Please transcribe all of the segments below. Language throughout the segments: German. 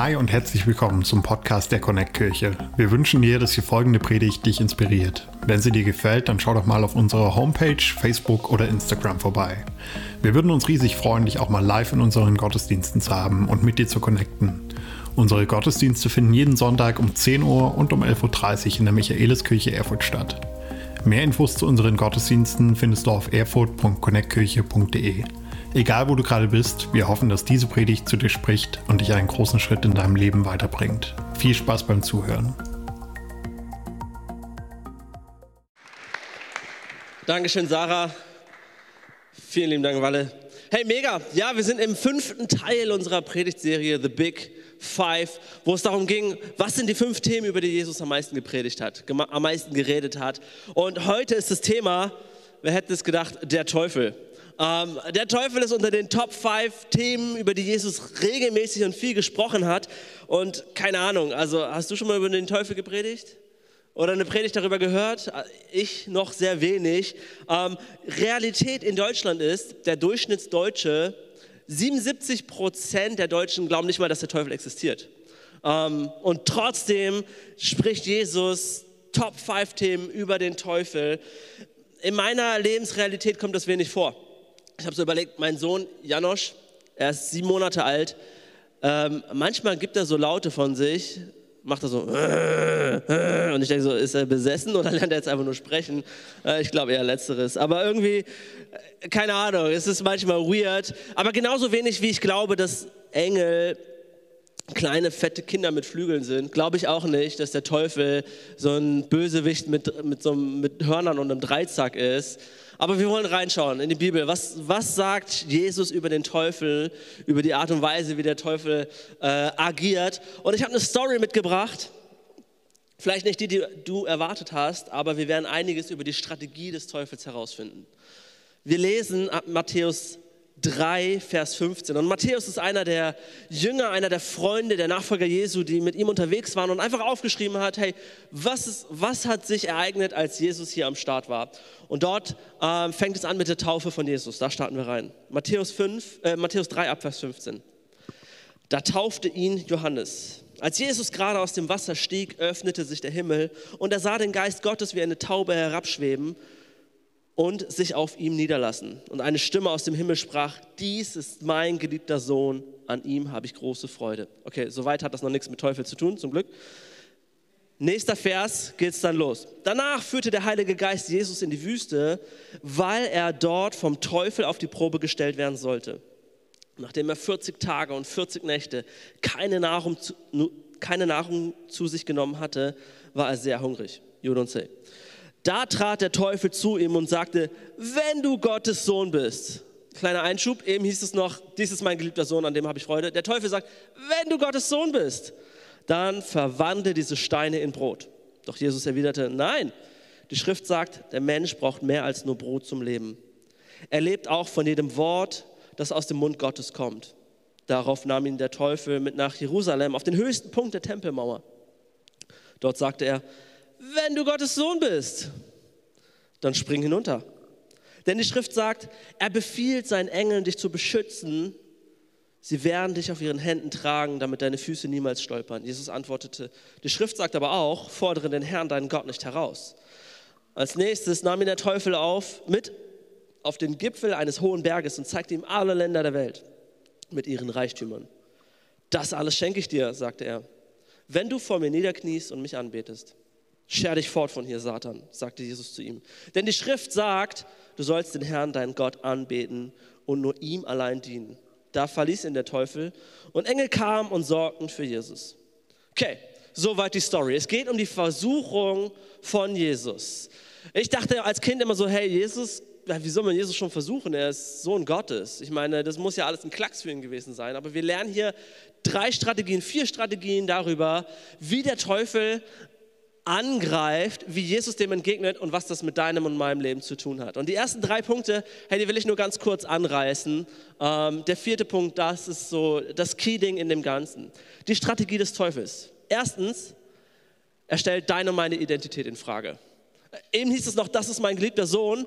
Hi und herzlich willkommen zum Podcast der Connect Kirche. Wir wünschen dir, dass die folgende Predigt dich inspiriert. Wenn sie dir gefällt, dann schau doch mal auf unserer Homepage, Facebook oder Instagram vorbei. Wir würden uns riesig freuen, dich auch mal live in unseren Gottesdiensten zu haben und mit dir zu connecten. Unsere Gottesdienste finden jeden Sonntag um 10 Uhr und um 11.30 Uhr in der Michaeliskirche Erfurt statt. Mehr Infos zu unseren Gottesdiensten findest du auf erfurt.connectkirche.de. Egal wo du gerade bist, wir hoffen, dass diese Predigt zu dir spricht und dich einen großen Schritt in deinem Leben weiterbringt. Viel Spaß beim Zuhören. Dankeschön, Sarah. Vielen lieben Dank, Walle. Hey, mega. Ja, wir sind im fünften Teil unserer Predigtserie The Big Five, wo es darum ging, was sind die fünf Themen, über die Jesus am meisten gepredigt hat, am meisten geredet hat. Und heute ist das Thema, wer hätte es gedacht, der Teufel. Ähm, der Teufel ist unter den Top 5 Themen, über die Jesus regelmäßig und viel gesprochen hat. Und keine Ahnung, also hast du schon mal über den Teufel gepredigt? Oder eine Predigt darüber gehört? Ich noch sehr wenig. Ähm, Realität in Deutschland ist, der Durchschnittsdeutsche, 77 Prozent der Deutschen glauben nicht mal, dass der Teufel existiert. Ähm, und trotzdem spricht Jesus Top 5 Themen über den Teufel. In meiner Lebensrealität kommt das wenig vor ich habe so überlegt, mein Sohn Janosch, er ist sieben Monate alt, ähm, manchmal gibt er so Laute von sich, macht er so und ich denke so, ist er besessen oder lernt er jetzt einfach nur sprechen? Äh, ich glaube eher letzteres, aber irgendwie, äh, keine Ahnung, es ist manchmal weird, aber genauso wenig wie ich glaube, dass Engel kleine, fette Kinder mit Flügeln sind, glaube ich auch nicht, dass der Teufel so ein Bösewicht mit, mit, so, mit Hörnern und einem Dreizack ist. Aber wir wollen reinschauen in die Bibel. Was, was sagt Jesus über den Teufel, über die Art und Weise, wie der Teufel äh, agiert? Und ich habe eine Story mitgebracht. Vielleicht nicht die, die du erwartet hast, aber wir werden einiges über die Strategie des Teufels herausfinden. Wir lesen ab Matthäus 3, Vers 15. Und Matthäus ist einer der Jünger, einer der Freunde, der Nachfolger Jesu, die mit ihm unterwegs waren und einfach aufgeschrieben hat, hey, was, ist, was hat sich ereignet, als Jesus hier am Start war? Und dort ähm, fängt es an mit der Taufe von Jesus. Da starten wir rein. Matthäus, 5, äh, Matthäus 3, ab Vers 15. Da taufte ihn Johannes. Als Jesus gerade aus dem Wasser stieg, öffnete sich der Himmel und er sah den Geist Gottes wie eine Taube herabschweben und sich auf ihm niederlassen. Und eine Stimme aus dem Himmel sprach, dies ist mein geliebter Sohn, an ihm habe ich große Freude. Okay, soweit hat das noch nichts mit Teufel zu tun, zum Glück. Nächster Vers geht es dann los. Danach führte der Heilige Geist Jesus in die Wüste, weil er dort vom Teufel auf die Probe gestellt werden sollte. Nachdem er 40 Tage und 40 Nächte keine Nahrung zu, keine Nahrung zu sich genommen hatte, war er sehr hungrig. You don't say. Da trat der Teufel zu ihm und sagte, wenn du Gottes Sohn bist, kleiner Einschub, eben hieß es noch, dies ist mein geliebter Sohn, an dem habe ich Freude. Der Teufel sagt, wenn du Gottes Sohn bist, dann verwandle diese Steine in Brot. Doch Jesus erwiderte, nein, die Schrift sagt, der Mensch braucht mehr als nur Brot zum Leben. Er lebt auch von jedem Wort, das aus dem Mund Gottes kommt. Darauf nahm ihn der Teufel mit nach Jerusalem, auf den höchsten Punkt der Tempelmauer. Dort sagte er, wenn du Gottes Sohn bist, dann spring hinunter. Denn die Schrift sagt, er befiehlt seinen Engeln, dich zu beschützen. Sie werden dich auf ihren Händen tragen, damit deine Füße niemals stolpern. Jesus antwortete, die Schrift sagt aber auch, fordere den Herrn, deinen Gott, nicht heraus. Als nächstes nahm ihn der Teufel auf, mit auf den Gipfel eines hohen Berges und zeigte ihm alle Länder der Welt mit ihren Reichtümern. Das alles schenke ich dir, sagte er, wenn du vor mir niederkniest und mich anbetest. Scher dich fort von hier, Satan, sagte Jesus zu ihm. Denn die Schrift sagt, du sollst den Herrn, deinen Gott, anbeten und nur ihm allein dienen. Da verließ ihn der Teufel und Engel kamen und sorgten für Jesus. Okay, soweit die Story. Es geht um die Versuchung von Jesus. Ich dachte als Kind immer so, hey, Jesus, wie soll man Jesus schon versuchen? Er ist Sohn Gottes. Ich meine, das muss ja alles ein Klacks für ihn gewesen sein. Aber wir lernen hier drei Strategien, vier Strategien darüber, wie der Teufel angreift, wie Jesus dem entgegnet und was das mit deinem und meinem Leben zu tun hat. Und die ersten drei Punkte, hey, die will ich nur ganz kurz anreißen. Ähm, der vierte Punkt, das ist so das Key-Ding in dem Ganzen. Die Strategie des Teufels. Erstens, er stellt deine und meine Identität in Frage. Eben hieß es noch, das ist mein geliebter Sohn.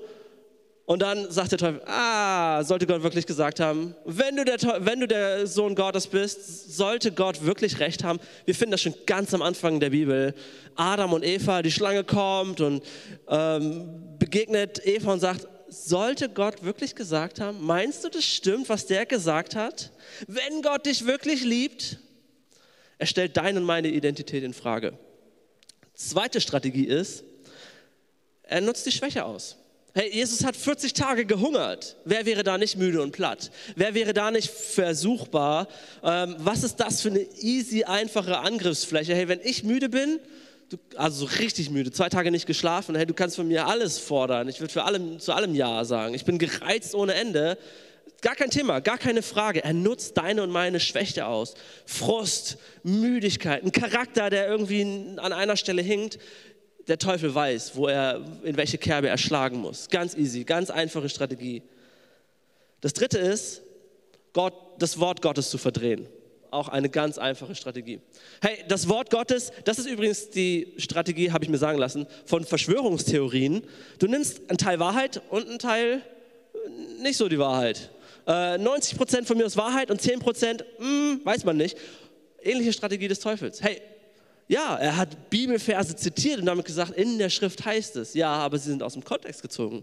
Und dann sagt der Teufel, ah, sollte Gott wirklich gesagt haben, wenn du, der, wenn du der Sohn Gottes bist, sollte Gott wirklich recht haben. Wir finden das schon ganz am Anfang der Bibel. Adam und Eva, die Schlange kommt und ähm, begegnet Eva und sagt, sollte Gott wirklich gesagt haben? Meinst du, das stimmt, was der gesagt hat? Wenn Gott dich wirklich liebt? Er stellt deine und meine Identität in Frage. Zweite Strategie ist, er nutzt die Schwäche aus. Hey, Jesus hat 40 Tage gehungert. Wer wäre da nicht müde und platt? Wer wäre da nicht versuchbar? Ähm, was ist das für eine easy, einfache Angriffsfläche? Hey, wenn ich müde bin, du, also so richtig müde, zwei Tage nicht geschlafen, hey, du kannst von mir alles fordern. Ich würde allem, zu allem Ja sagen. Ich bin gereizt ohne Ende. Gar kein Thema, gar keine Frage. Er nutzt deine und meine Schwäche aus. Frust, Müdigkeit, ein Charakter, der irgendwie an einer Stelle hinkt der Teufel weiß, wo er, in welche Kerbe er schlagen muss. Ganz easy, ganz einfache Strategie. Das dritte ist, Gott, das Wort Gottes zu verdrehen. Auch eine ganz einfache Strategie. Hey, das Wort Gottes, das ist übrigens die Strategie, habe ich mir sagen lassen, von Verschwörungstheorien. Du nimmst einen Teil Wahrheit und einen Teil nicht so die Wahrheit. Äh, 90% von mir ist Wahrheit und 10 Prozent, hm, weiß man nicht. Ähnliche Strategie des Teufels. Hey, ja, er hat Bibelverse zitiert und damit gesagt, in der Schrift heißt es. Ja, aber sie sind aus dem Kontext gezogen.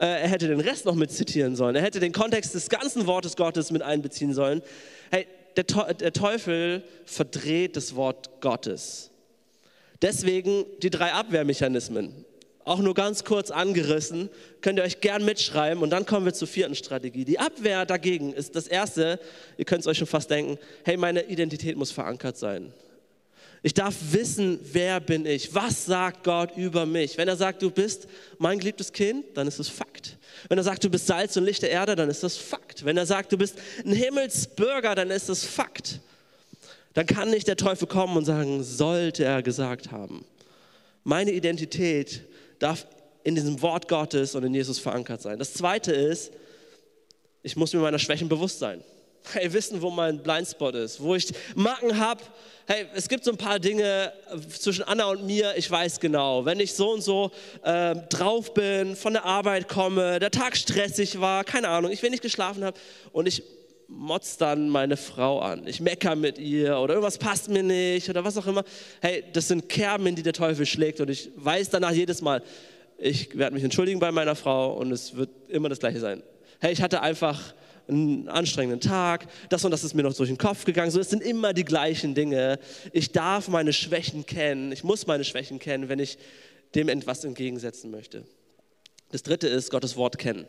Äh, er hätte den Rest noch mit zitieren sollen. Er hätte den Kontext des ganzen Wortes Gottes mit einbeziehen sollen. Hey, der Teufel verdreht das Wort Gottes. Deswegen die drei Abwehrmechanismen. Auch nur ganz kurz angerissen, könnt ihr euch gern mitschreiben und dann kommen wir zur vierten Strategie. Die Abwehr dagegen ist das erste, ihr könnt es euch schon fast denken, hey, meine Identität muss verankert sein. Ich darf wissen, wer bin ich? Was sagt Gott über mich? Wenn er sagt, du bist mein geliebtes Kind, dann ist es Fakt. Wenn er sagt, du bist Salz und Licht der Erde, dann ist das Fakt. Wenn er sagt, du bist ein Himmelsbürger, dann ist das Fakt. Dann kann nicht der Teufel kommen und sagen, sollte er gesagt haben. Meine Identität darf in diesem Wort Gottes und in Jesus verankert sein. Das zweite ist, ich muss mir meiner Schwächen bewusst sein hey, wissen, wo mein Blindspot ist, wo ich Macken habe. Hey, es gibt so ein paar Dinge zwischen Anna und mir, ich weiß genau. Wenn ich so und so äh, drauf bin, von der Arbeit komme, der Tag stressig war, keine Ahnung, ich wenig geschlafen habe und ich motz dann meine Frau an. Ich mecker mit ihr oder irgendwas passt mir nicht oder was auch immer. Hey, das sind Kerben, in die der Teufel schlägt und ich weiß danach jedes Mal, ich werde mich entschuldigen bei meiner Frau und es wird immer das Gleiche sein. Hey, ich hatte einfach einen anstrengenden Tag, das und das ist mir noch durch den Kopf gegangen. So, es sind immer die gleichen Dinge. Ich darf meine Schwächen kennen. Ich muss meine Schwächen kennen, wenn ich dem etwas entgegensetzen möchte. Das dritte ist Gottes Wort kennen.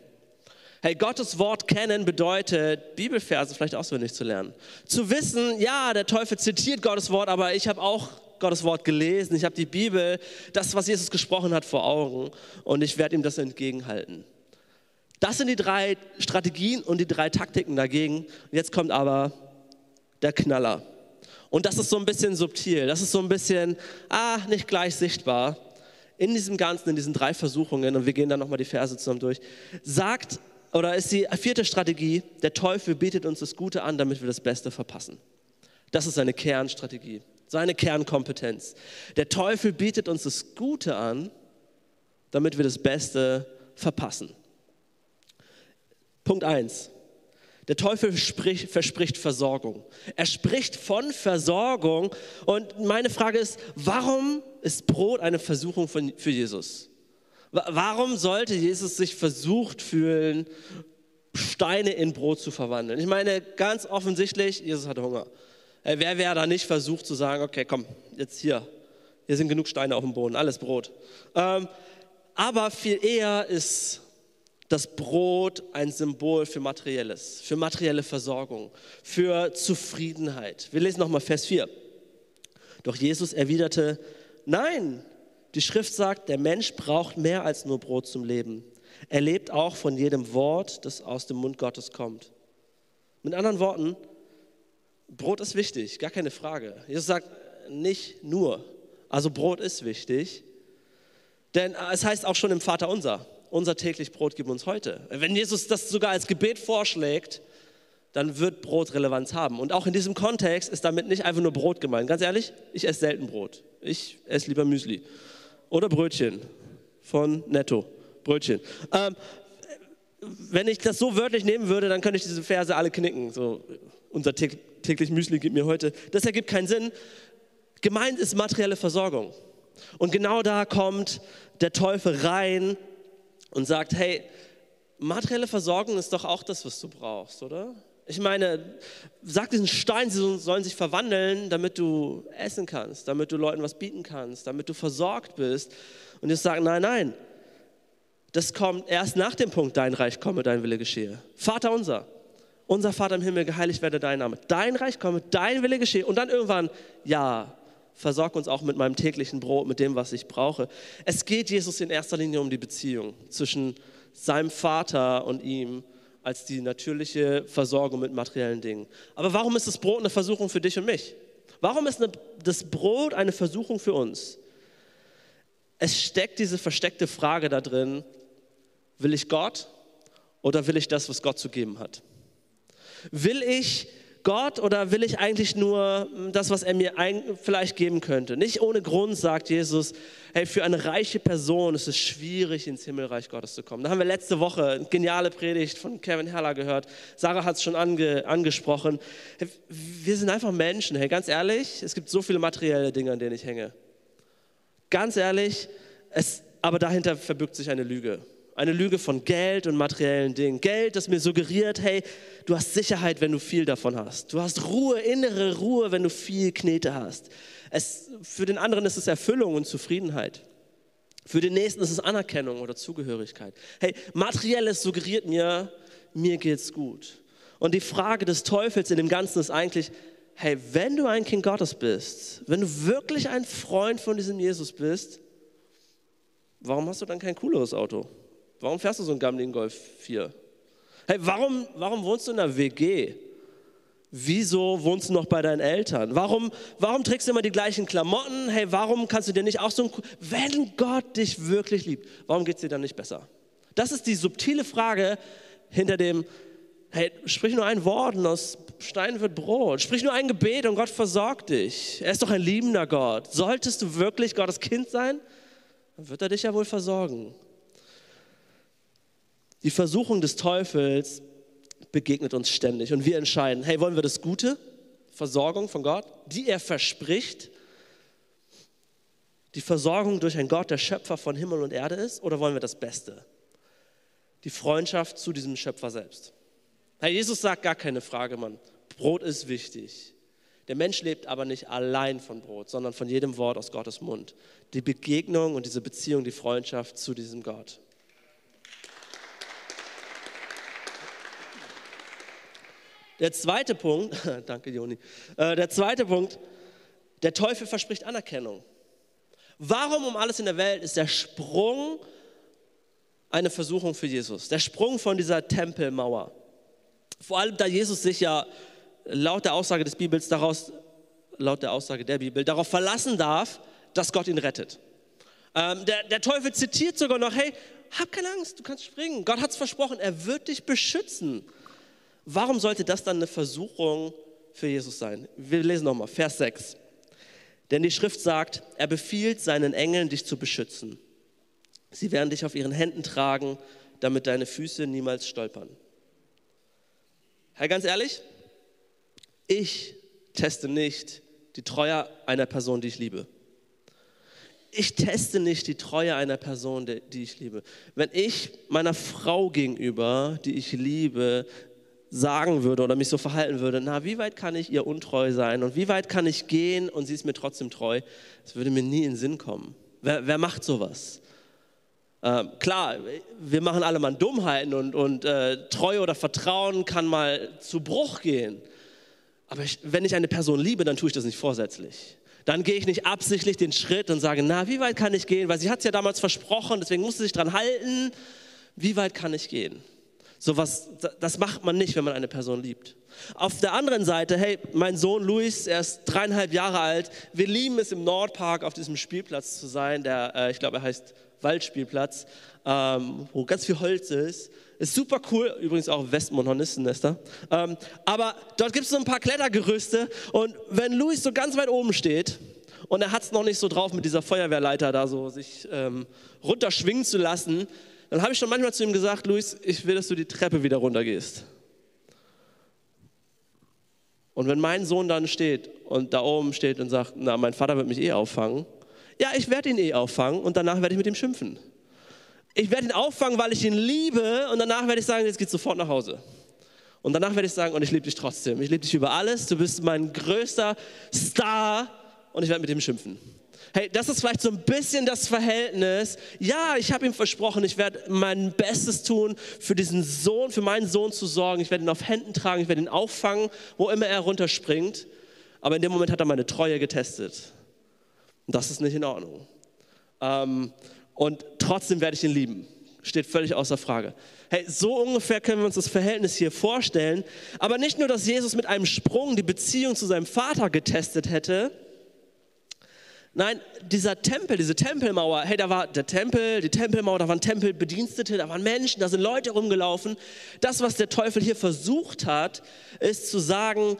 Hey, Gottes Wort kennen bedeutet, Bibelverse vielleicht auswendig zu lernen. Zu wissen, ja, der Teufel zitiert Gottes Wort, aber ich habe auch Gottes Wort gelesen, ich habe die Bibel, das, was Jesus gesprochen hat, vor Augen und ich werde ihm das entgegenhalten. Das sind die drei Strategien und die drei Taktiken dagegen. Jetzt kommt aber der Knaller. Und das ist so ein bisschen subtil, das ist so ein bisschen, ah, nicht gleich sichtbar. In diesem Ganzen, in diesen drei Versuchungen, und wir gehen dann nochmal die Verse zusammen durch, sagt, oder ist die vierte Strategie, der Teufel bietet uns das Gute an, damit wir das Beste verpassen. Das ist seine Kernstrategie, seine Kernkompetenz. Der Teufel bietet uns das Gute an, damit wir das Beste verpassen. Punkt 1. Der Teufel spricht, verspricht Versorgung. Er spricht von Versorgung. Und meine Frage ist, warum ist Brot eine Versuchung von, für Jesus? Warum sollte Jesus sich versucht fühlen, Steine in Brot zu verwandeln? Ich meine, ganz offensichtlich, Jesus hatte Hunger. Äh, wer wäre da nicht versucht zu sagen, okay, komm, jetzt hier, hier sind genug Steine auf dem Boden, alles Brot. Ähm, aber viel eher ist das Brot ein Symbol für Materielles, für materielle Versorgung, für Zufriedenheit. Wir lesen nochmal Vers 4. Doch Jesus erwiderte, nein, die Schrift sagt, der Mensch braucht mehr als nur Brot zum Leben. Er lebt auch von jedem Wort, das aus dem Mund Gottes kommt. Mit anderen Worten, Brot ist wichtig, gar keine Frage. Jesus sagt nicht nur, also Brot ist wichtig, denn es heißt auch schon im Vater unser, unser täglich Brot gib uns heute. Wenn Jesus das sogar als Gebet vorschlägt, dann wird Brot Relevanz haben. Und auch in diesem Kontext ist damit nicht einfach nur Brot gemeint. Ganz ehrlich, ich esse selten Brot. Ich esse lieber Müsli oder Brötchen von Netto. Brötchen. Ähm, wenn ich das so wörtlich nehmen würde, dann könnte ich diese Verse alle knicken. So, unser täglich Müsli gibt mir heute. Das ergibt keinen Sinn. Gemeint ist materielle Versorgung. Und genau da kommt der Teufel rein und sagt, hey, materielle Versorgung ist doch auch das, was du brauchst, oder? Ich meine, sag diesen Stein, sie sollen sich verwandeln, damit du essen kannst, damit du Leuten was bieten kannst, damit du versorgt bist. Und jetzt sagen, nein, nein, das kommt erst nach dem Punkt, dein Reich komme, dein Wille geschehe. Vater unser, unser Vater im Himmel, geheiligt werde dein Name. Dein Reich komme, dein Wille geschehe. Und dann irgendwann, ja, versorg uns auch mit meinem täglichen Brot, mit dem, was ich brauche. Es geht Jesus in erster Linie um die Beziehung zwischen seinem Vater und ihm als die natürliche Versorgung mit materiellen Dingen. Aber warum ist das Brot eine Versuchung für dich und mich? Warum ist das Brot eine Versuchung für uns? Es steckt diese versteckte Frage da drin, Will ich Gott oder will ich das, was Gott zu geben hat? Will ich Gott oder will ich eigentlich nur das, was er mir vielleicht geben könnte? Nicht ohne Grund sagt Jesus, hey, für eine reiche Person ist es schwierig, ins Himmelreich Gottes zu kommen. Da haben wir letzte Woche eine geniale Predigt von Kevin Heller gehört. Sarah hat es schon ange, angesprochen. Hey, wir sind einfach Menschen. Hey, ganz ehrlich, es gibt so viele materielle Dinge, an denen ich hänge. Ganz ehrlich, es, aber dahinter verbirgt sich eine Lüge. Eine Lüge von Geld und materiellen Dingen. Geld, das mir suggeriert, hey, du hast Sicherheit, wenn du viel davon hast. Du hast Ruhe, innere Ruhe, wenn du viel Knete hast. Es, für den anderen ist es Erfüllung und Zufriedenheit. Für den nächsten ist es Anerkennung oder Zugehörigkeit. Hey, materielles suggeriert mir, mir geht's gut. Und die Frage des Teufels in dem Ganzen ist eigentlich, hey, wenn du ein Kind Gottes bist, wenn du wirklich ein Freund von diesem Jesus bist, warum hast du dann kein cooleres Auto? Warum fährst du so einen gammeligen Golf 4? Hey, warum, warum wohnst du in einer WG? Wieso wohnst du noch bei deinen Eltern? Warum, warum trägst du immer die gleichen Klamotten? Hey, warum kannst du dir nicht auch so ein... Wenn Gott dich wirklich liebt, warum geht es dir dann nicht besser? Das ist die subtile Frage hinter dem, hey, sprich nur ein Wort und aus Stein wird Brot. Sprich nur ein Gebet und Gott versorgt dich. Er ist doch ein liebender Gott. Solltest du wirklich Gottes Kind sein, dann wird er dich ja wohl versorgen. Die Versuchung des Teufels begegnet uns ständig und wir entscheiden, hey, wollen wir das Gute, Versorgung von Gott, die er verspricht, die Versorgung durch einen Gott, der Schöpfer von Himmel und Erde ist, oder wollen wir das Beste, die Freundschaft zu diesem Schöpfer selbst? Herr Jesus sagt gar keine Frage, Mann. Brot ist wichtig. Der Mensch lebt aber nicht allein von Brot, sondern von jedem Wort aus Gottes Mund. Die Begegnung und diese Beziehung, die Freundschaft zu diesem Gott. Der zweite Punkt, danke Joni, äh, der zweite Punkt, der Teufel verspricht Anerkennung. Warum um alles in der Welt ist der Sprung eine Versuchung für Jesus? Der Sprung von dieser Tempelmauer. Vor allem, da Jesus sich ja laut der Aussage des Bibels daraus, laut der Aussage der Bibel, darauf verlassen darf, dass Gott ihn rettet. Ähm, der, der Teufel zitiert sogar noch, hey, hab keine Angst, du kannst springen. Gott hat es versprochen, er wird dich beschützen. Warum sollte das dann eine Versuchung für Jesus sein? Wir lesen nochmal, Vers 6. Denn die Schrift sagt, er befiehlt seinen Engeln, dich zu beschützen. Sie werden dich auf ihren Händen tragen, damit deine Füße niemals stolpern. Herr, ganz ehrlich, ich teste nicht die Treue einer Person, die ich liebe. Ich teste nicht die Treue einer Person, die ich liebe. Wenn ich meiner Frau gegenüber, die ich liebe, sagen würde oder mich so verhalten würde, na, wie weit kann ich ihr untreu sein und wie weit kann ich gehen und sie ist mir trotzdem treu, das würde mir nie in den Sinn kommen. Wer, wer macht sowas? Ähm, klar, wir machen alle mal Dummheiten und, und äh, Treue oder Vertrauen kann mal zu Bruch gehen. Aber ich, wenn ich eine Person liebe, dann tue ich das nicht vorsätzlich. Dann gehe ich nicht absichtlich den Schritt und sage, na, wie weit kann ich gehen? Weil sie hat es ja damals versprochen, deswegen musste sie sich dran halten. Wie weit kann ich gehen? Sowas, das macht man nicht, wenn man eine Person liebt. Auf der anderen Seite, hey, mein Sohn Luis, er ist dreieinhalb Jahre alt. Wir lieben es im Nordpark auf diesem Spielplatz zu sein, der, äh, ich glaube, er heißt Waldspielplatz, ähm, wo ganz viel Holz ist. Ist super cool, übrigens auch Westmont Hornistennester. Ähm, aber dort gibt es so ein paar Klettergerüste und wenn Luis so ganz weit oben steht und er hat es noch nicht so drauf mit dieser Feuerwehrleiter da so sich ähm, runterschwingen zu lassen, Dann habe ich schon manchmal zu ihm gesagt, Luis, ich will, dass du die Treppe wieder runtergehst. Und wenn mein Sohn dann steht und da oben steht und sagt, na, mein Vater wird mich eh auffangen, ja, ich werde ihn eh auffangen und danach werde ich mit ihm schimpfen. Ich werde ihn auffangen, weil ich ihn liebe und danach werde ich sagen, jetzt geht's sofort nach Hause. Und danach werde ich sagen, und ich liebe dich trotzdem. Ich liebe dich über alles. Du bist mein größter Star und ich werde mit ihm schimpfen. Hey, das ist vielleicht so ein bisschen das Verhältnis. Ja, ich habe ihm versprochen, ich werde mein Bestes tun, für diesen Sohn, für meinen Sohn zu sorgen. Ich werde ihn auf Händen tragen, ich werde ihn auffangen, wo immer er runterspringt. Aber in dem Moment hat er meine Treue getestet. Und das ist nicht in Ordnung. Ähm, und trotzdem werde ich ihn lieben. Steht völlig außer Frage. Hey, so ungefähr können wir uns das Verhältnis hier vorstellen. Aber nicht nur, dass Jesus mit einem Sprung die Beziehung zu seinem Vater getestet hätte, Nein, dieser Tempel, diese Tempelmauer, hey, da war der Tempel, die Tempelmauer, da waren Tempelbedienstete, da waren Menschen, da sind Leute rumgelaufen. Das, was der Teufel hier versucht hat, ist zu sagen,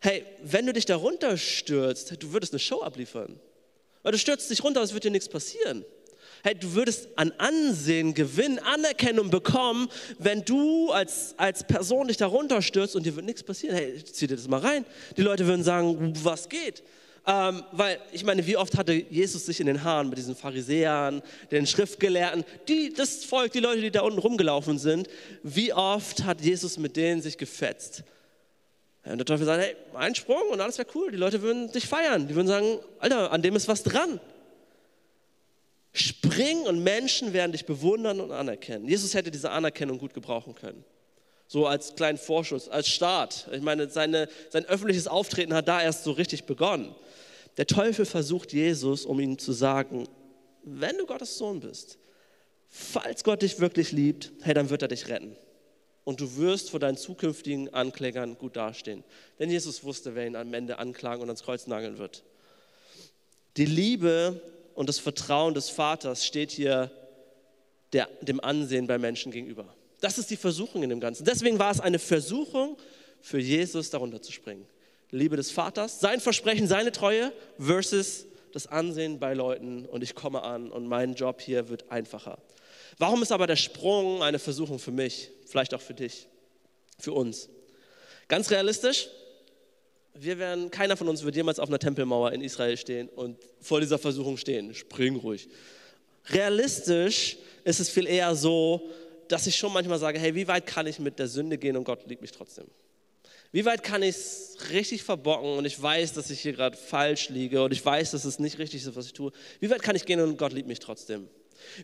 hey, wenn du dich da runterstürzt, du würdest eine Show abliefern. Weil du stürzt dich runter, es wird dir nichts passieren. Hey, du würdest an Ansehen gewinnen, Anerkennung bekommen, wenn du als, als Person dich da runterstürzt und dir wird nichts passieren. Hey, zieh dir das mal rein. Die Leute würden sagen, was geht? Ähm, weil ich meine, wie oft hatte Jesus sich in den Haaren mit diesen Pharisäern, den Schriftgelehrten, die, das Volk, die Leute, die da unten rumgelaufen sind, wie oft hat Jesus mit denen sich gefetzt? Und der Teufel sagt, hey, ein Sprung und alles wäre cool. Die Leute würden dich feiern. Die würden sagen, Alter, an dem ist was dran. Spring und Menschen werden dich bewundern und anerkennen. Jesus hätte diese Anerkennung gut gebrauchen können. So als kleinen Vorschuss, als Start. Ich meine, seine, sein öffentliches Auftreten hat da erst so richtig begonnen. Der Teufel versucht Jesus, um ihm zu sagen, wenn du Gottes Sohn bist, falls Gott dich wirklich liebt, hey, dann wird er dich retten. Und du wirst vor deinen zukünftigen Anklägern gut dastehen. Denn Jesus wusste, wer ihn am Ende anklagen und ans Kreuz nageln wird. Die Liebe und das Vertrauen des Vaters steht hier der, dem Ansehen bei Menschen gegenüber. Das ist die Versuchung in dem Ganzen. Deswegen war es eine Versuchung für Jesus, darunter zu springen. Liebe des Vaters, sein Versprechen, seine Treue versus das Ansehen bei Leuten und ich komme an und mein Job hier wird einfacher. Warum ist aber der Sprung eine Versuchung für mich, vielleicht auch für dich, für uns? Ganz realistisch, wir werden, keiner von uns wird jemals auf einer Tempelmauer in Israel stehen und vor dieser Versuchung stehen. Spring ruhig. Realistisch ist es viel eher so, dass ich schon manchmal sage, hey, wie weit kann ich mit der Sünde gehen und Gott liebt mich trotzdem? Wie weit kann ich es richtig verbocken und ich weiß, dass ich hier gerade falsch liege und ich weiß, dass es nicht richtig ist, was ich tue? Wie weit kann ich gehen und Gott liebt mich trotzdem?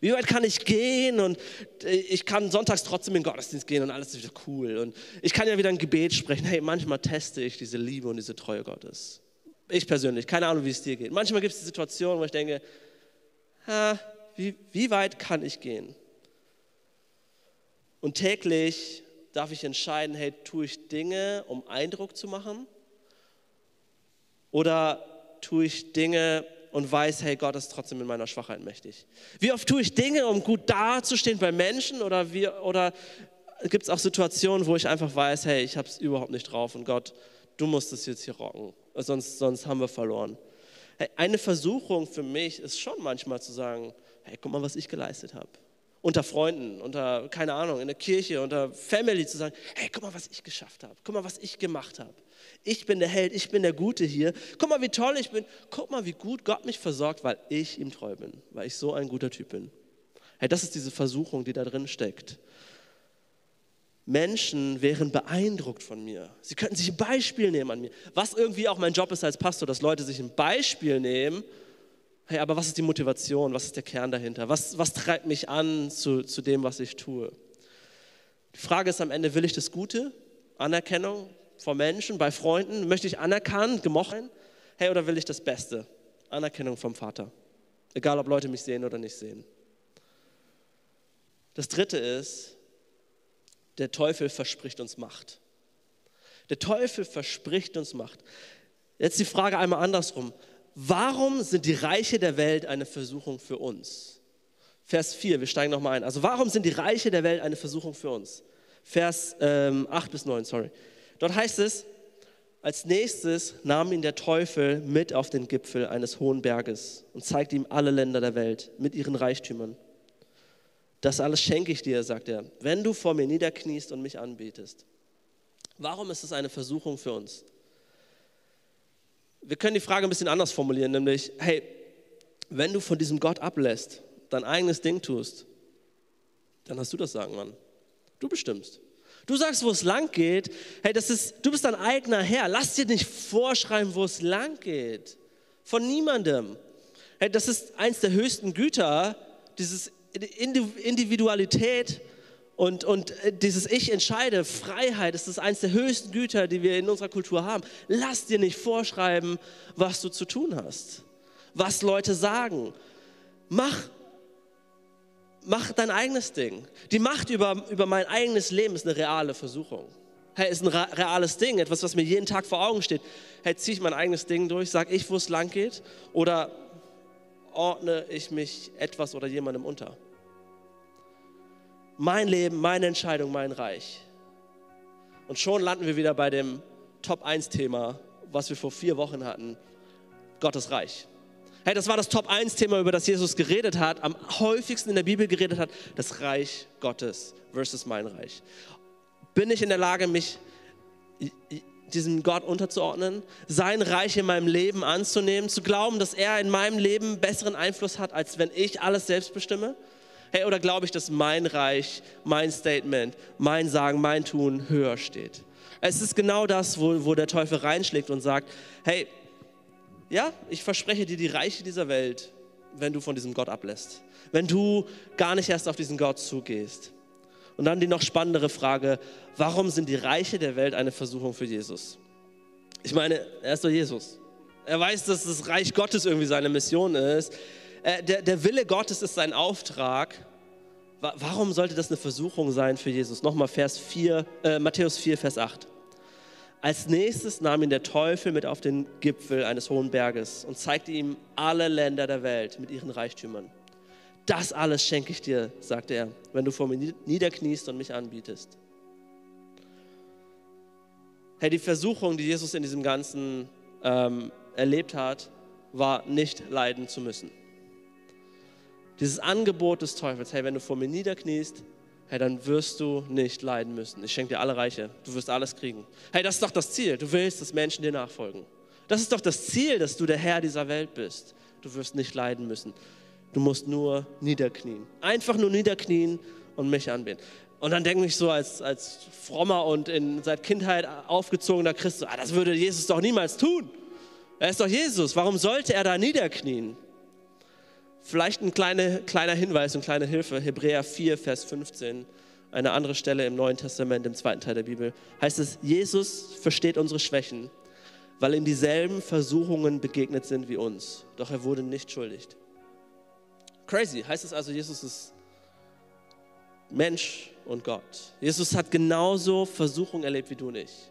Wie weit kann ich gehen und äh, ich kann sonntags trotzdem in den Gottesdienst gehen und alles ist wieder cool und ich kann ja wieder ein Gebet sprechen. Hey, manchmal teste ich diese Liebe und diese Treue Gottes. Ich persönlich, keine Ahnung, wie es dir geht. Manchmal gibt es Situationen, wo ich denke, ha, wie, wie weit kann ich gehen? Und täglich darf ich entscheiden, hey, tue ich Dinge, um Eindruck zu machen? Oder tue ich Dinge und weiß, hey, Gott ist trotzdem in meiner Schwachheit mächtig? Wie oft tue ich Dinge, um gut dazustehen bei Menschen? Oder, oder gibt es auch Situationen, wo ich einfach weiß, hey, ich habe es überhaupt nicht drauf und Gott, du musst es jetzt hier rocken, sonst, sonst haben wir verloren. Hey, eine Versuchung für mich ist schon manchmal zu sagen, hey, guck mal, was ich geleistet habe unter Freunden, unter, keine Ahnung, in der Kirche, unter Family zu sagen, hey, guck mal, was ich geschafft habe, guck mal, was ich gemacht habe. Ich bin der Held, ich bin der Gute hier. Guck mal, wie toll ich bin. Guck mal, wie gut Gott mich versorgt, weil ich ihm treu bin, weil ich so ein guter Typ bin. Hey, das ist diese Versuchung, die da drin steckt. Menschen wären beeindruckt von mir. Sie könnten sich ein Beispiel nehmen an mir. Was irgendwie auch mein Job ist als Pastor, dass Leute sich ein Beispiel nehmen hey, aber was ist die Motivation? Was ist der Kern dahinter? Was, was treibt mich an zu, zu dem, was ich tue? Die Frage ist am Ende, will ich das Gute? Anerkennung vor Menschen, bei Freunden? Möchte ich anerkannt, gemocht sein? Hey, oder will ich das Beste? Anerkennung vom Vater. Egal, ob Leute mich sehen oder nicht sehen. Das dritte ist, der Teufel verspricht uns Macht. Der Teufel verspricht uns Macht. Jetzt die Frage einmal andersrum warum sind die Reiche der Welt eine Versuchung für uns? Vers 4, wir steigen nochmal ein. Also warum sind die Reiche der Welt eine Versuchung für uns? Vers ähm, 8 bis 9, sorry. Dort heißt es, als nächstes nahm ihn der Teufel mit auf den Gipfel eines hohen Berges und zeigte ihm alle Länder der Welt mit ihren Reichtümern. Das alles schenke ich dir, sagt er, wenn du vor mir niederkniest und mich anbetest. Warum ist es eine Versuchung für uns? Wir können die Frage ein bisschen anders formulieren, nämlich, hey, wenn du von diesem Gott ablässt, dein eigenes Ding tust, dann hast du das Sagen, Mann. Du bestimmst. Du sagst, wo es lang geht. Hey, das ist, du bist dein eigener Herr. Lass dir nicht vorschreiben, wo es lang geht. Von niemandem. Hey, das ist eins der höchsten Güter, dieses Individualität und, und äh, dieses Ich entscheide, Freiheit, das ist eins der höchsten Güter, die wir in unserer Kultur haben. Lass dir nicht vorschreiben, was du zu tun hast, was Leute sagen. Mach mach dein eigenes Ding. Die Macht über, über mein eigenes Leben ist eine reale Versuchung. Hey, ist ein reales Ding, etwas, was mir jeden Tag vor Augen steht. Hey, ziehe ich mein eigenes Ding durch, sage ich, wo es lang geht, oder ordne ich mich etwas oder jemandem unter? Mein Leben, meine Entscheidung, mein Reich. Und schon landen wir wieder bei dem Top 1 Thema, was wir vor vier Wochen hatten, Gottes Reich. Hey, das war das Top 1 Thema, über das Jesus geredet hat, am häufigsten in der Bibel geredet hat, das Reich Gottes versus mein Reich. Bin ich in der Lage, mich diesem Gott unterzuordnen, sein Reich in meinem Leben anzunehmen, zu glauben, dass er in meinem Leben besseren Einfluss hat, als wenn ich alles selbst bestimme? Hey, oder glaube ich, dass mein Reich, mein Statement, mein Sagen, mein Tun höher steht? Es ist genau das, wo, wo der Teufel reinschlägt und sagt, hey, ja, ich verspreche dir die Reiche dieser Welt, wenn du von diesem Gott ablässt. Wenn du gar nicht erst auf diesen Gott zugehst. Und dann die noch spannendere Frage, warum sind die Reiche der Welt eine Versuchung für Jesus? Ich meine, er ist doch Jesus. Er weiß, dass das Reich Gottes irgendwie seine Mission ist. Äh, der, der Wille Gottes ist sein Auftrag. Warum sollte das eine Versuchung sein für Jesus? Nochmal Vers 4, äh, Matthäus 4, Vers 8. Als nächstes nahm ihn der Teufel mit auf den Gipfel eines hohen Berges und zeigte ihm alle Länder der Welt mit ihren Reichtümern. Das alles schenke ich dir, sagte er, wenn du vor mir niederkniest und mich anbietest. Hey, die Versuchung, die Jesus in diesem Ganzen ähm, erlebt hat, war nicht leiden zu müssen. Dieses Angebot des Teufels, hey, wenn du vor mir niederkniest, hey, dann wirst du nicht leiden müssen. Ich schenke dir alle Reiche, du wirst alles kriegen. Hey, das ist doch das Ziel. Du willst, dass Menschen dir nachfolgen. Das ist doch das Ziel, dass du der Herr dieser Welt bist. Du wirst nicht leiden müssen. Du musst nur niederknien. Einfach nur niederknien und mich anbeten. Und dann denke ich so als, als frommer und in, seit Kindheit aufgezogener Christ, so, ah, das würde Jesus doch niemals tun. Er ist doch Jesus. Warum sollte er da niederknien? Vielleicht ein kleine, kleiner Hinweis und kleine Hilfe. Hebräer 4, Vers 15, eine andere Stelle im Neuen Testament, im zweiten Teil der Bibel, heißt es, Jesus versteht unsere Schwächen, weil ihm dieselben Versuchungen begegnet sind wie uns. Doch er wurde nicht schuldig. Crazy. Heißt es also, Jesus ist Mensch und Gott. Jesus hat genauso Versuchungen erlebt wie du und ich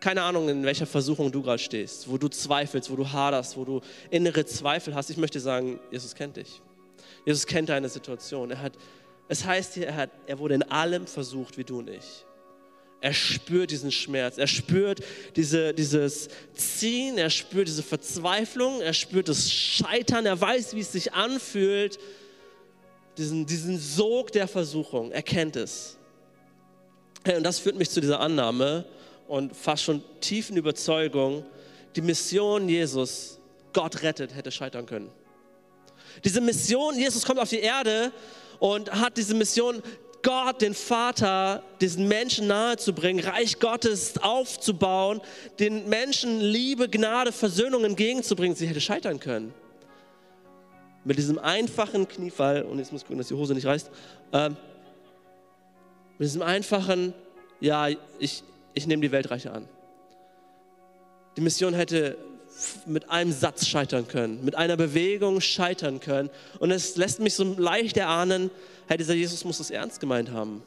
keine Ahnung, in welcher Versuchung du gerade stehst, wo du zweifelst, wo du haderst, wo du innere Zweifel hast. Ich möchte sagen, Jesus kennt dich. Jesus kennt deine Situation. Er hat, es heißt hier, er, hat, er wurde in allem versucht wie du und ich. Er spürt diesen Schmerz, er spürt diese, dieses Ziehen, er spürt diese Verzweiflung, er spürt das Scheitern, er weiß, wie es sich anfühlt, diesen, diesen Sog der Versuchung, er kennt es. Und das führt mich zu dieser Annahme, und fast schon tiefen Überzeugung, die Mission Jesus, Gott rettet, hätte scheitern können. Diese Mission, Jesus kommt auf die Erde und hat diese Mission, Gott, den Vater, diesen Menschen nahezubringen, Reich Gottes aufzubauen, den Menschen Liebe, Gnade, Versöhnung entgegenzubringen. Sie hätte scheitern können. Mit diesem einfachen Kniefall, und jetzt muss ich gucken, dass die Hose nicht reißt, äh, mit diesem einfachen, ja, ich, ich nehme die Weltreiche an. Die Mission hätte mit einem Satz scheitern können, mit einer Bewegung scheitern können. Und es lässt mich so leicht erahnen, hey, dieser Jesus muss es ernst gemeint haben.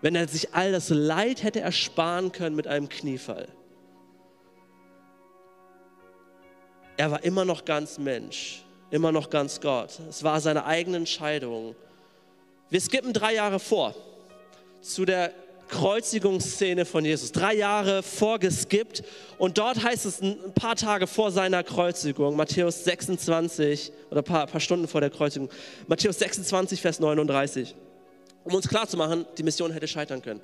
Wenn er sich all das Leid hätte ersparen können mit einem Kniefall. Er war immer noch ganz Mensch, immer noch ganz Gott. Es war seine eigene Entscheidung. Wir skippen drei Jahre vor zu der Kreuzigungsszene von Jesus. Drei Jahre vorgeskippt und dort heißt es ein paar Tage vor seiner Kreuzigung, Matthäus 26 oder ein paar, paar Stunden vor der Kreuzigung, Matthäus 26, Vers 39. Um uns klarzumachen, die Mission hätte scheitern können.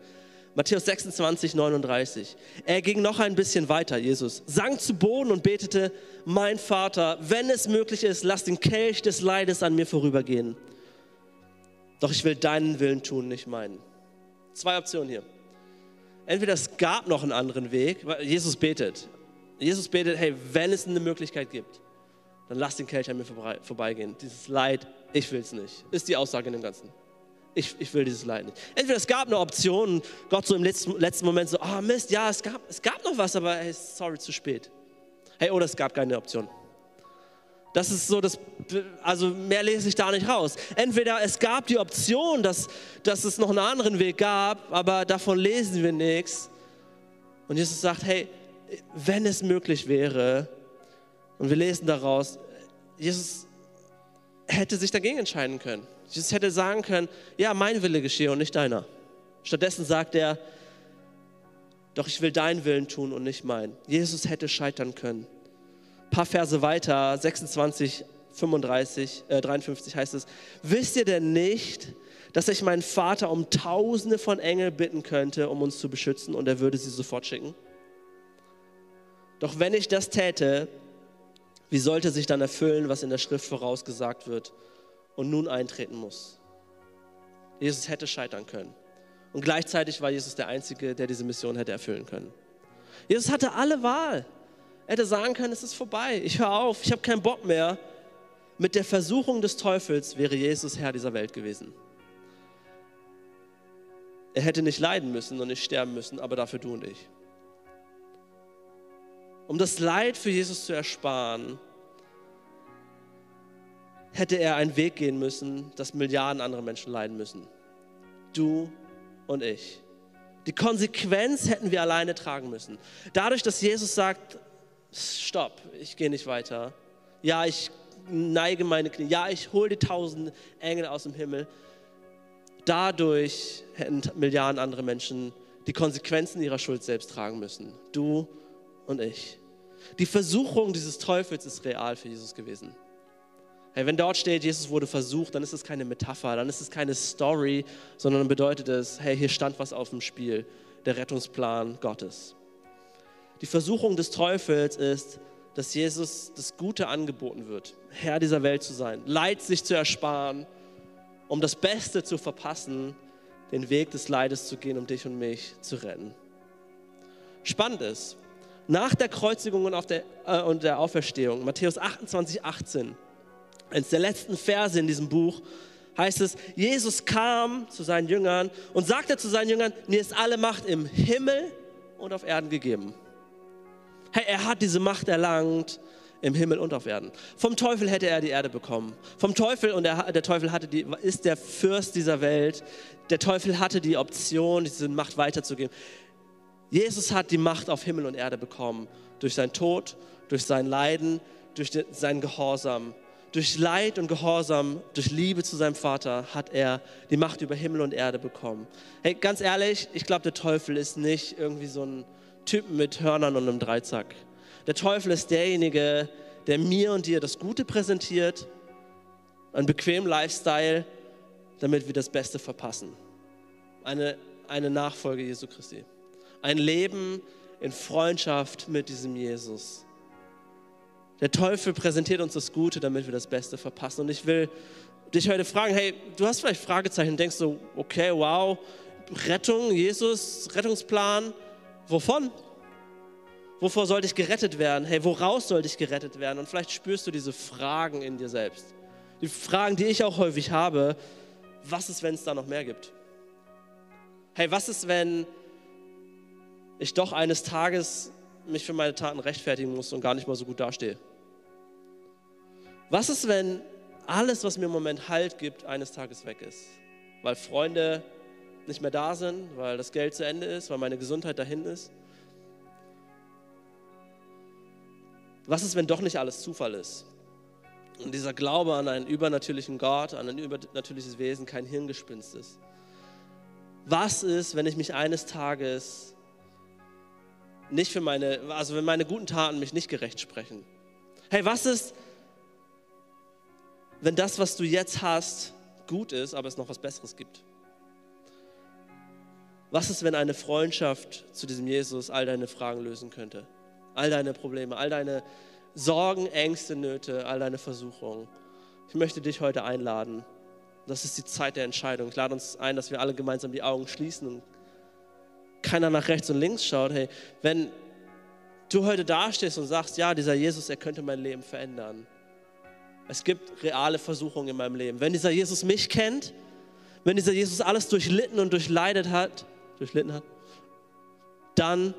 Matthäus 26, 39. Er ging noch ein bisschen weiter, Jesus, sank zu Boden und betete, mein Vater, wenn es möglich ist, lass den Kelch des Leides an mir vorübergehen. Doch ich will deinen Willen tun, nicht meinen. Zwei Optionen hier. Entweder es gab noch einen anderen Weg, Jesus betet. Jesus betet, hey, wenn es eine Möglichkeit gibt, dann lass den Kelch an mir vorbeigehen. Dieses Leid, ich will es nicht. Ist die Aussage in dem Ganzen ich, ich will dieses Leid nicht. Entweder es gab eine Option, Gott so im letzten, letzten Moment so, oh Mist, ja, es gab, es gab noch was, aber hey, sorry, zu spät. Hey, oder es gab keine Option. Das ist so, das, also mehr lese ich da nicht raus. Entweder es gab die Option, dass, dass es noch einen anderen Weg gab, aber davon lesen wir nichts. Und Jesus sagt, hey, wenn es möglich wäre, und wir lesen daraus, Jesus hätte sich dagegen entscheiden können. Jesus hätte sagen können, ja, mein Wille geschehe und nicht deiner. Stattdessen sagt er, doch ich will deinen Willen tun und nicht mein. Jesus hätte scheitern können. Paar Verse weiter, 26, 35, äh, 53 heißt es, wisst ihr denn nicht, dass ich meinen Vater um Tausende von Engeln bitten könnte, um uns zu beschützen und er würde sie sofort schicken? Doch wenn ich das täte, wie sollte sich dann erfüllen, was in der Schrift vorausgesagt wird? und nun eintreten muss. Jesus hätte scheitern können. Und gleichzeitig war Jesus der Einzige, der diese Mission hätte erfüllen können. Jesus hatte alle Wahl. Er hätte sagen können, es ist vorbei, ich höre auf, ich habe keinen Bock mehr. Mit der Versuchung des Teufels wäre Jesus Herr dieser Welt gewesen. Er hätte nicht leiden müssen und nicht sterben müssen, aber dafür du und ich. Um das Leid für Jesus zu ersparen, hätte er einen Weg gehen müssen, dass Milliarden andere Menschen leiden müssen. Du und ich. Die Konsequenz hätten wir alleine tragen müssen. Dadurch, dass Jesus sagt, stopp, ich gehe nicht weiter. Ja, ich neige meine Knie. Ja, ich hole die tausend Engel aus dem Himmel. Dadurch hätten Milliarden andere Menschen die Konsequenzen ihrer Schuld selbst tragen müssen. Du und ich. Die Versuchung dieses Teufels ist real für Jesus gewesen. Hey, wenn dort steht, Jesus wurde versucht, dann ist es keine Metapher, dann ist es keine Story, sondern bedeutet es, hey, hier stand was auf dem Spiel, der Rettungsplan Gottes. Die Versuchung des Teufels ist, dass Jesus das Gute angeboten wird, Herr dieser Welt zu sein, Leid sich zu ersparen, um das Beste zu verpassen, den Weg des Leides zu gehen, um dich und mich zu retten. Spannend ist, nach der Kreuzigung und, der, äh, und der Auferstehung, Matthäus 28, 18, eines der letzten Verse in diesem Buch, heißt es, Jesus kam zu seinen Jüngern und sagte zu seinen Jüngern, mir ist alle Macht im Himmel und auf Erden gegeben. Hey, er hat diese Macht erlangt im Himmel und auf Erden. Vom Teufel hätte er die Erde bekommen. Vom Teufel, und der, der Teufel hatte die, ist der Fürst dieser Welt. Der Teufel hatte die Option, diese Macht weiterzugeben. Jesus hat die Macht auf Himmel und Erde bekommen. Durch seinen Tod, durch sein Leiden, durch den, seinen Gehorsam durch Leid und Gehorsam, durch Liebe zu seinem Vater hat er die Macht über Himmel und Erde bekommen. Hey, ganz ehrlich, ich glaube, der Teufel ist nicht irgendwie so ein Typ mit Hörnern und einem Dreizack. Der Teufel ist derjenige, der mir und dir das Gute präsentiert, einen bequemen Lifestyle, damit wir das Beste verpassen. Eine, eine Nachfolge Jesu Christi. Ein Leben in Freundschaft mit diesem Jesus. Der Teufel präsentiert uns das Gute, damit wir das Beste verpassen. Und ich will dich heute fragen, hey, du hast vielleicht Fragezeichen denkst so, okay, wow, Rettung, Jesus, Rettungsplan, wovon? Wovor sollte ich gerettet werden? Hey, woraus sollte ich gerettet werden? Und vielleicht spürst du diese Fragen in dir selbst. Die Fragen, die ich auch häufig habe, was ist, wenn es da noch mehr gibt? Hey, was ist, wenn ich doch eines Tages mich für meine Taten rechtfertigen muss und gar nicht mal so gut dastehe? Was ist, wenn alles, was mir im Moment Halt gibt, eines Tages weg ist? Weil Freunde nicht mehr da sind, weil das Geld zu Ende ist, weil meine Gesundheit dahin ist? Was ist, wenn doch nicht alles Zufall ist? Und dieser Glaube an einen übernatürlichen Gott, an ein übernatürliches Wesen kein Hirngespinst ist? was ist, wenn ich mich eines Tages nicht für meine, also wenn meine guten Taten mich nicht gerecht sprechen? Hey, was ist, wenn das, was du jetzt hast, gut ist, aber es noch was Besseres gibt? Was ist, wenn eine Freundschaft zu diesem Jesus all deine Fragen lösen könnte? All deine Probleme, all deine Sorgen, Ängste, Nöte, all deine Versuchungen. Ich möchte dich heute einladen. Das ist die Zeit der Entscheidung. Ich lade uns ein, dass wir alle gemeinsam die Augen schließen und keiner nach rechts und links schaut. Hey, wenn du heute dastehst und sagst, ja, dieser Jesus, er könnte mein Leben verändern. Es gibt reale Versuchungen in meinem Leben. Wenn dieser Jesus mich kennt, wenn dieser Jesus alles durchlitten und durchleidet hat, durchlitten hat, dann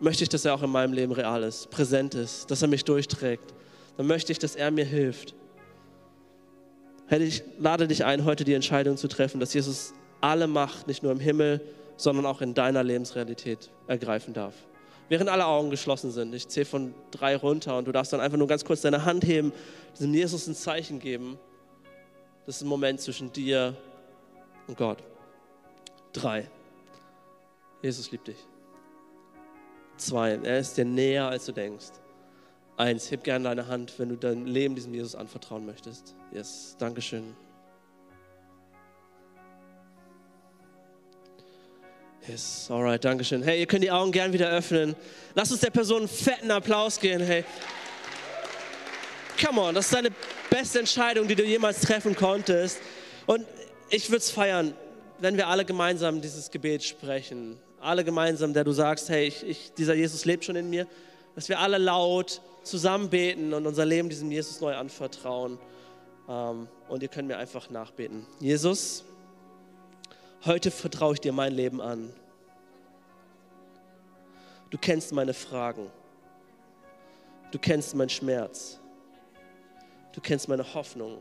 möchte ich, dass er auch in meinem Leben real ist, präsent ist, dass er mich durchträgt. Dann möchte ich, dass er mir hilft. Ich lade dich ein, heute die Entscheidung zu treffen, dass Jesus alle Macht nicht nur im Himmel, sondern auch in deiner Lebensrealität ergreifen darf. Während alle Augen geschlossen sind, ich zähle von drei runter und du darfst dann einfach nur ganz kurz deine Hand heben, diesem Jesus ein Zeichen geben. Das ist ein Moment zwischen dir und Gott. Drei. Jesus liebt dich. Zwei. Er ist dir näher, als du denkst. Eins. Heb gerne deine Hand, wenn du dein Leben diesem Jesus anvertrauen möchtest. Yes. Dankeschön. Yes, alright, Dankeschön. Hey, ihr könnt die Augen gern wieder öffnen. Lass uns der Person einen fetten Applaus geben. Hey, come on, das ist deine beste Entscheidung, die du jemals treffen konntest. Und ich würde es feiern, wenn wir alle gemeinsam dieses Gebet sprechen. Alle gemeinsam, der du sagst, hey, ich, ich, dieser Jesus lebt schon in mir. Dass wir alle laut zusammen beten und unser Leben diesem Jesus neu anvertrauen. Ähm, und ihr könnt mir einfach nachbeten. Jesus, Heute vertraue ich dir mein Leben an. Du kennst meine Fragen. Du kennst meinen Schmerz. Du kennst meine Hoffnung.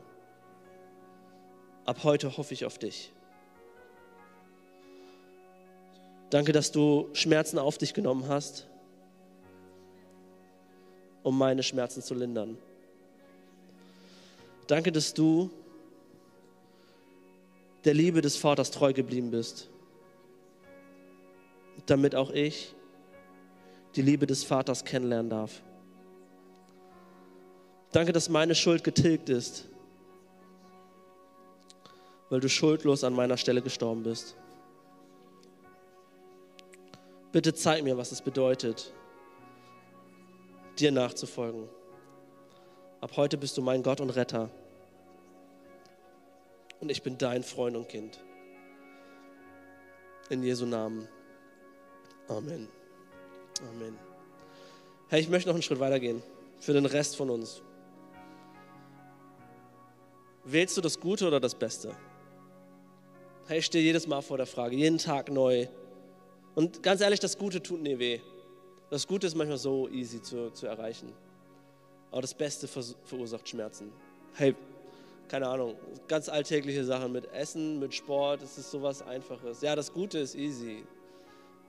Ab heute hoffe ich auf dich. Danke, dass du Schmerzen auf dich genommen hast, um meine Schmerzen zu lindern. Danke, dass du der Liebe des Vaters treu geblieben bist, damit auch ich die Liebe des Vaters kennenlernen darf. Danke, dass meine Schuld getilgt ist, weil du schuldlos an meiner Stelle gestorben bist. Bitte zeig mir, was es bedeutet, dir nachzufolgen. Ab heute bist du mein Gott und Retter und ich bin dein Freund und Kind. In Jesu Namen. Amen. Amen. Hey, ich möchte noch einen Schritt weitergehen für den Rest von uns. Wählst du das Gute oder das Beste? Hey, ich stehe jedes Mal vor der Frage, jeden Tag neu. Und ganz ehrlich, das Gute tut nie weh. Das Gute ist manchmal so easy zu, zu erreichen. Aber das Beste verursacht Schmerzen. Hey, keine Ahnung, ganz alltägliche Sachen mit Essen, mit Sport, es ist sowas Einfaches. Ja, das Gute ist easy.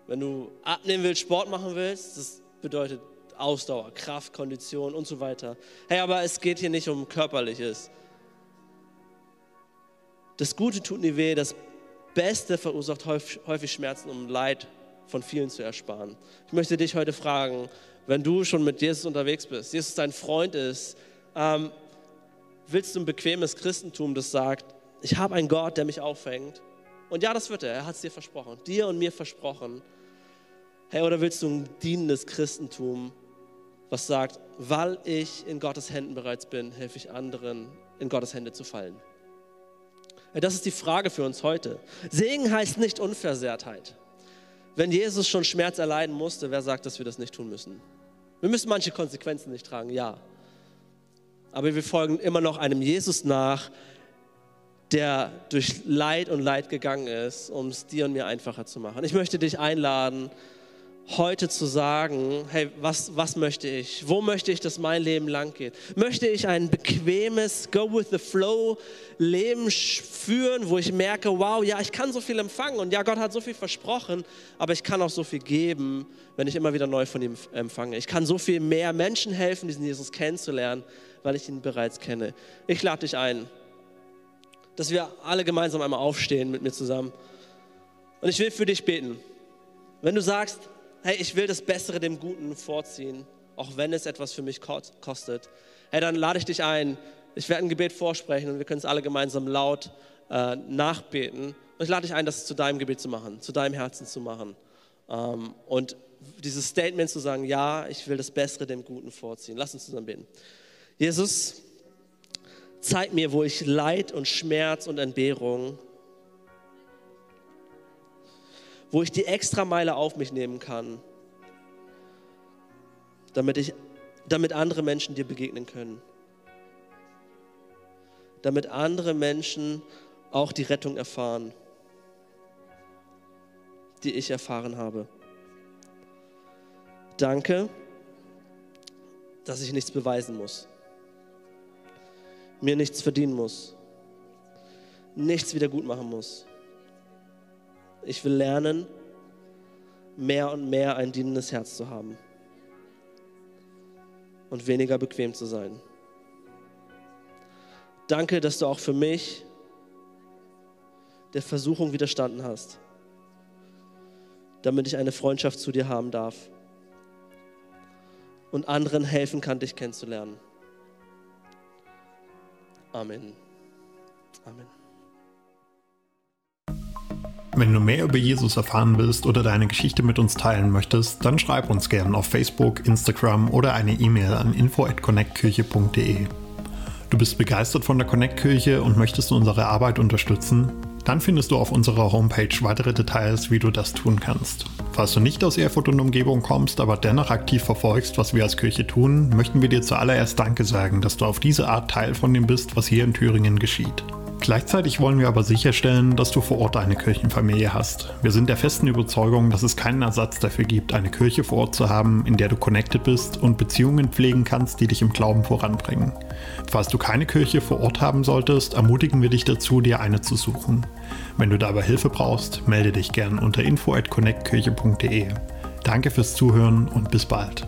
Wenn du abnehmen willst, Sport machen willst, das bedeutet Ausdauer, Kraft, Kondition und so weiter. Hey, aber es geht hier nicht um Körperliches. Das Gute tut nie weh, das Beste verursacht häufig Schmerzen, um Leid von vielen zu ersparen. Ich möchte dich heute fragen, wenn du schon mit Jesus unterwegs bist, Jesus dein Freund ist, ähm, willst du ein bequemes Christentum, das sagt, ich habe einen Gott, der mich auffängt? Und ja, das wird er. Er hat es dir versprochen. Dir und mir versprochen. Hey, oder willst du ein dienendes Christentum, was sagt, weil ich in Gottes Händen bereits bin, helfe ich anderen, in Gottes Hände zu fallen? Das ist die Frage für uns heute. Segen heißt nicht Unversehrtheit. Wenn Jesus schon Schmerz erleiden musste, wer sagt, dass wir das nicht tun müssen? Wir müssen manche Konsequenzen nicht tragen, ja aber wir folgen immer noch einem Jesus nach, der durch Leid und Leid gegangen ist, um es dir und mir einfacher zu machen. Ich möchte dich einladen, heute zu sagen, hey, was, was möchte ich? Wo möchte ich, dass mein Leben lang geht? Möchte ich ein bequemes, go with the flow Leben führen, wo ich merke, wow, ja, ich kann so viel empfangen und ja, Gott hat so viel versprochen, aber ich kann auch so viel geben, wenn ich immer wieder neu von ihm empfange. Ich kann so viel mehr Menschen helfen, diesen Jesus kennenzulernen, weil ich ihn bereits kenne. Ich lade dich ein, dass wir alle gemeinsam einmal aufstehen mit mir zusammen. Und ich will für dich beten. Wenn du sagst, hey, ich will das Bessere dem Guten vorziehen, auch wenn es etwas für mich kostet, hey, dann lade ich dich ein. Ich werde ein Gebet vorsprechen und wir können es alle gemeinsam laut äh, nachbeten. Und ich lade dich ein, das zu deinem Gebet zu machen, zu deinem Herzen zu machen. Ähm, und dieses Statement zu sagen, ja, ich will das Bessere dem Guten vorziehen. Lass uns zusammen beten. Jesus, zeig mir, wo ich Leid und Schmerz und Entbehrung, wo ich die Extrameile auf mich nehmen kann, damit, ich, damit andere Menschen dir begegnen können. Damit andere Menschen auch die Rettung erfahren, die ich erfahren habe. Danke, dass ich nichts beweisen muss, mir nichts verdienen muss, nichts wieder gut machen muss. Ich will lernen, mehr und mehr ein dienendes Herz zu haben und weniger bequem zu sein. Danke, dass du auch für mich der Versuchung widerstanden hast, damit ich eine Freundschaft zu dir haben darf und anderen helfen kann, dich kennenzulernen. Amen. Amen. Wenn du mehr über Jesus erfahren willst oder deine Geschichte mit uns teilen möchtest, dann schreib uns gerne auf Facebook, Instagram oder eine E-Mail an info@connectkirche.de. Du bist begeistert von der Connect Kirche und möchtest unsere Arbeit unterstützen? Dann findest du auf unserer Homepage weitere Details, wie du das tun kannst. Falls du nicht aus Erfurt und Umgebung kommst, aber dennoch aktiv verfolgst, was wir als Kirche tun, möchten wir dir zuallererst Danke sagen, dass du auf diese Art Teil von dem bist, was hier in Thüringen geschieht. Gleichzeitig wollen wir aber sicherstellen, dass du vor Ort eine Kirchenfamilie hast. Wir sind der festen Überzeugung, dass es keinen Ersatz dafür gibt, eine Kirche vor Ort zu haben, in der du connected bist und Beziehungen pflegen kannst, die dich im Glauben voranbringen. Falls du keine Kirche vor Ort haben solltest, ermutigen wir dich dazu, dir eine zu suchen. Wenn du dabei Hilfe brauchst, melde dich gern unter info@connectkirche.de. Danke fürs Zuhören und bis bald.